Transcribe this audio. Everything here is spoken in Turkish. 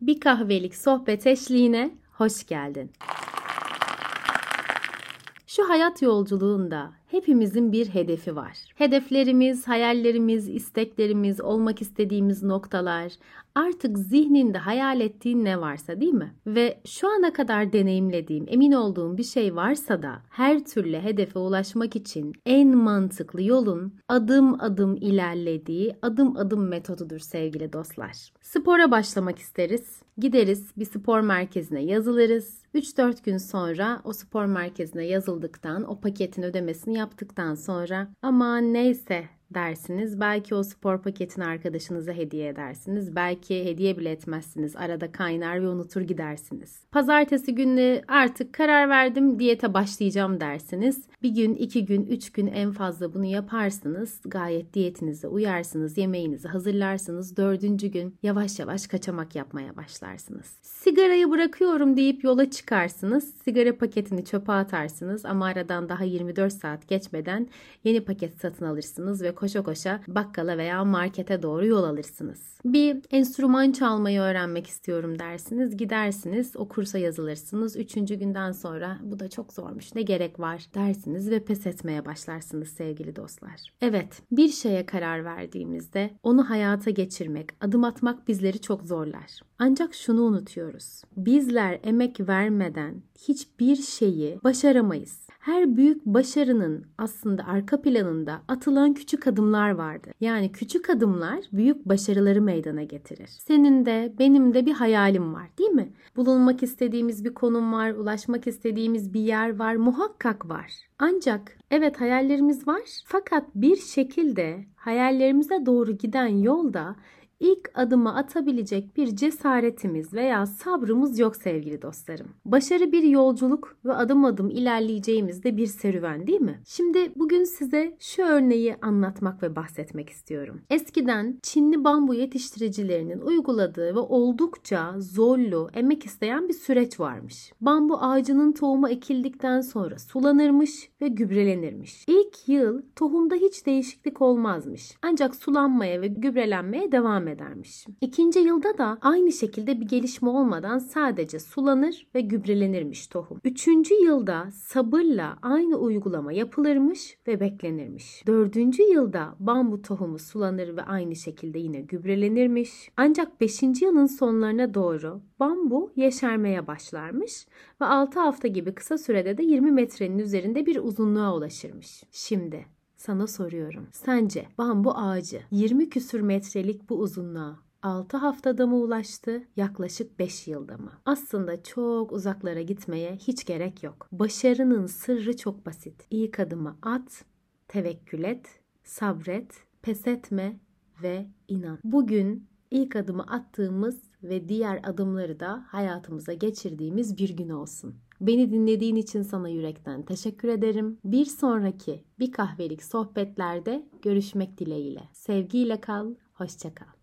Bir kahvelik sohbet eşliğine hoş geldin. Şu hayat yolculuğunda hepimizin bir hedefi var. Hedeflerimiz, hayallerimiz, isteklerimiz, olmak istediğimiz noktalar, artık zihninde hayal ettiğin ne varsa değil mi? Ve şu ana kadar deneyimlediğim, emin olduğum bir şey varsa da her türlü hedefe ulaşmak için en mantıklı yolun adım adım ilerlediği adım adım metodudur sevgili dostlar. Spora başlamak isteriz. Gideriz bir spor merkezine yazılırız. 3-4 gün sonra o spor merkezine yazıldıktan, o paketin ödemesini yaptıktan sonra aman neyse dersiniz. Belki o spor paketini arkadaşınıza hediye edersiniz. Belki hediye bile etmezsiniz. Arada kaynar ve unutur gidersiniz. Pazartesi günü artık karar verdim diyete başlayacağım dersiniz. Bir gün, iki gün, üç gün en fazla bunu yaparsınız. Gayet diyetinize uyarsınız. Yemeğinizi hazırlarsınız. Dördüncü gün yavaş yavaş kaçamak yapmaya başlarsınız. Sigarayı bırakıyorum deyip yola çıkarsınız. Sigara paketini çöpe atarsınız ama aradan daha 24 saat geçmeden yeni paket satın alırsınız ve koşa koşa bakkala veya markete doğru yol alırsınız. Bir enstrüman çalmayı öğrenmek istiyorum dersiniz. Gidersiniz o kursa yazılırsınız. Üçüncü günden sonra bu da çok zormuş ne gerek var dersiniz ve pes etmeye başlarsınız sevgili dostlar. Evet bir şeye karar verdiğimizde onu hayata geçirmek, adım atmak bizleri çok zorlar. Ancak şunu unutuyoruz. Bizler emek vermeden hiçbir şeyi başaramayız. Her büyük başarının aslında arka planında atılan küçük adımlar vardır. Yani küçük adımlar büyük başarıları meydana getirir. Senin de benim de bir hayalim var değil mi? Bulunmak istediğimiz bir konum var, ulaşmak istediğimiz bir yer var, muhakkak var. Ancak evet hayallerimiz var fakat bir şekilde hayallerimize doğru giden yolda ilk adımı atabilecek bir cesaretimiz veya sabrımız yok sevgili dostlarım. Başarı bir yolculuk ve adım adım ilerleyeceğimiz de bir serüven değil mi? Şimdi bugün size şu örneği anlatmak ve bahsetmek istiyorum. Eskiden Çinli bambu yetiştiricilerinin uyguladığı ve oldukça zorlu, emek isteyen bir süreç varmış. Bambu ağacının tohumu ekildikten sonra sulanırmış ve gübrelenirmiş. İlk yıl tohumda hiç değişiklik olmazmış. Ancak sulanmaya ve gübrelenmeye devam edermiş. İkinci yılda da aynı şekilde bir gelişme olmadan sadece sulanır ve gübrelenirmiş tohum. Üçüncü yılda sabırla aynı uygulama yapılırmış ve beklenirmiş. Dördüncü yılda bambu tohumu sulanır ve aynı şekilde yine gübrelenirmiş. Ancak beşinci yılın sonlarına doğru bambu yeşermeye başlarmış ve 6 hafta gibi kısa sürede de 20 metrenin üzerinde bir uzunluğa ulaşırmış. Şimdi sana soruyorum. Sence bambu ağacı 20 küsür metrelik bu uzunluğa 6 haftada mı ulaştı, yaklaşık 5 yılda mı? Aslında çok uzaklara gitmeye hiç gerek yok. Başarının sırrı çok basit. İlk adımı at, tevekkül et, sabret, pes etme ve inan. Bugün ilk adımı attığımız ve diğer adımları da hayatımıza geçirdiğimiz bir gün olsun. Beni dinlediğin için sana yürekten teşekkür ederim. Bir sonraki bir kahvelik sohbetlerde görüşmek dileğiyle. Sevgiyle kal, hoşça kal.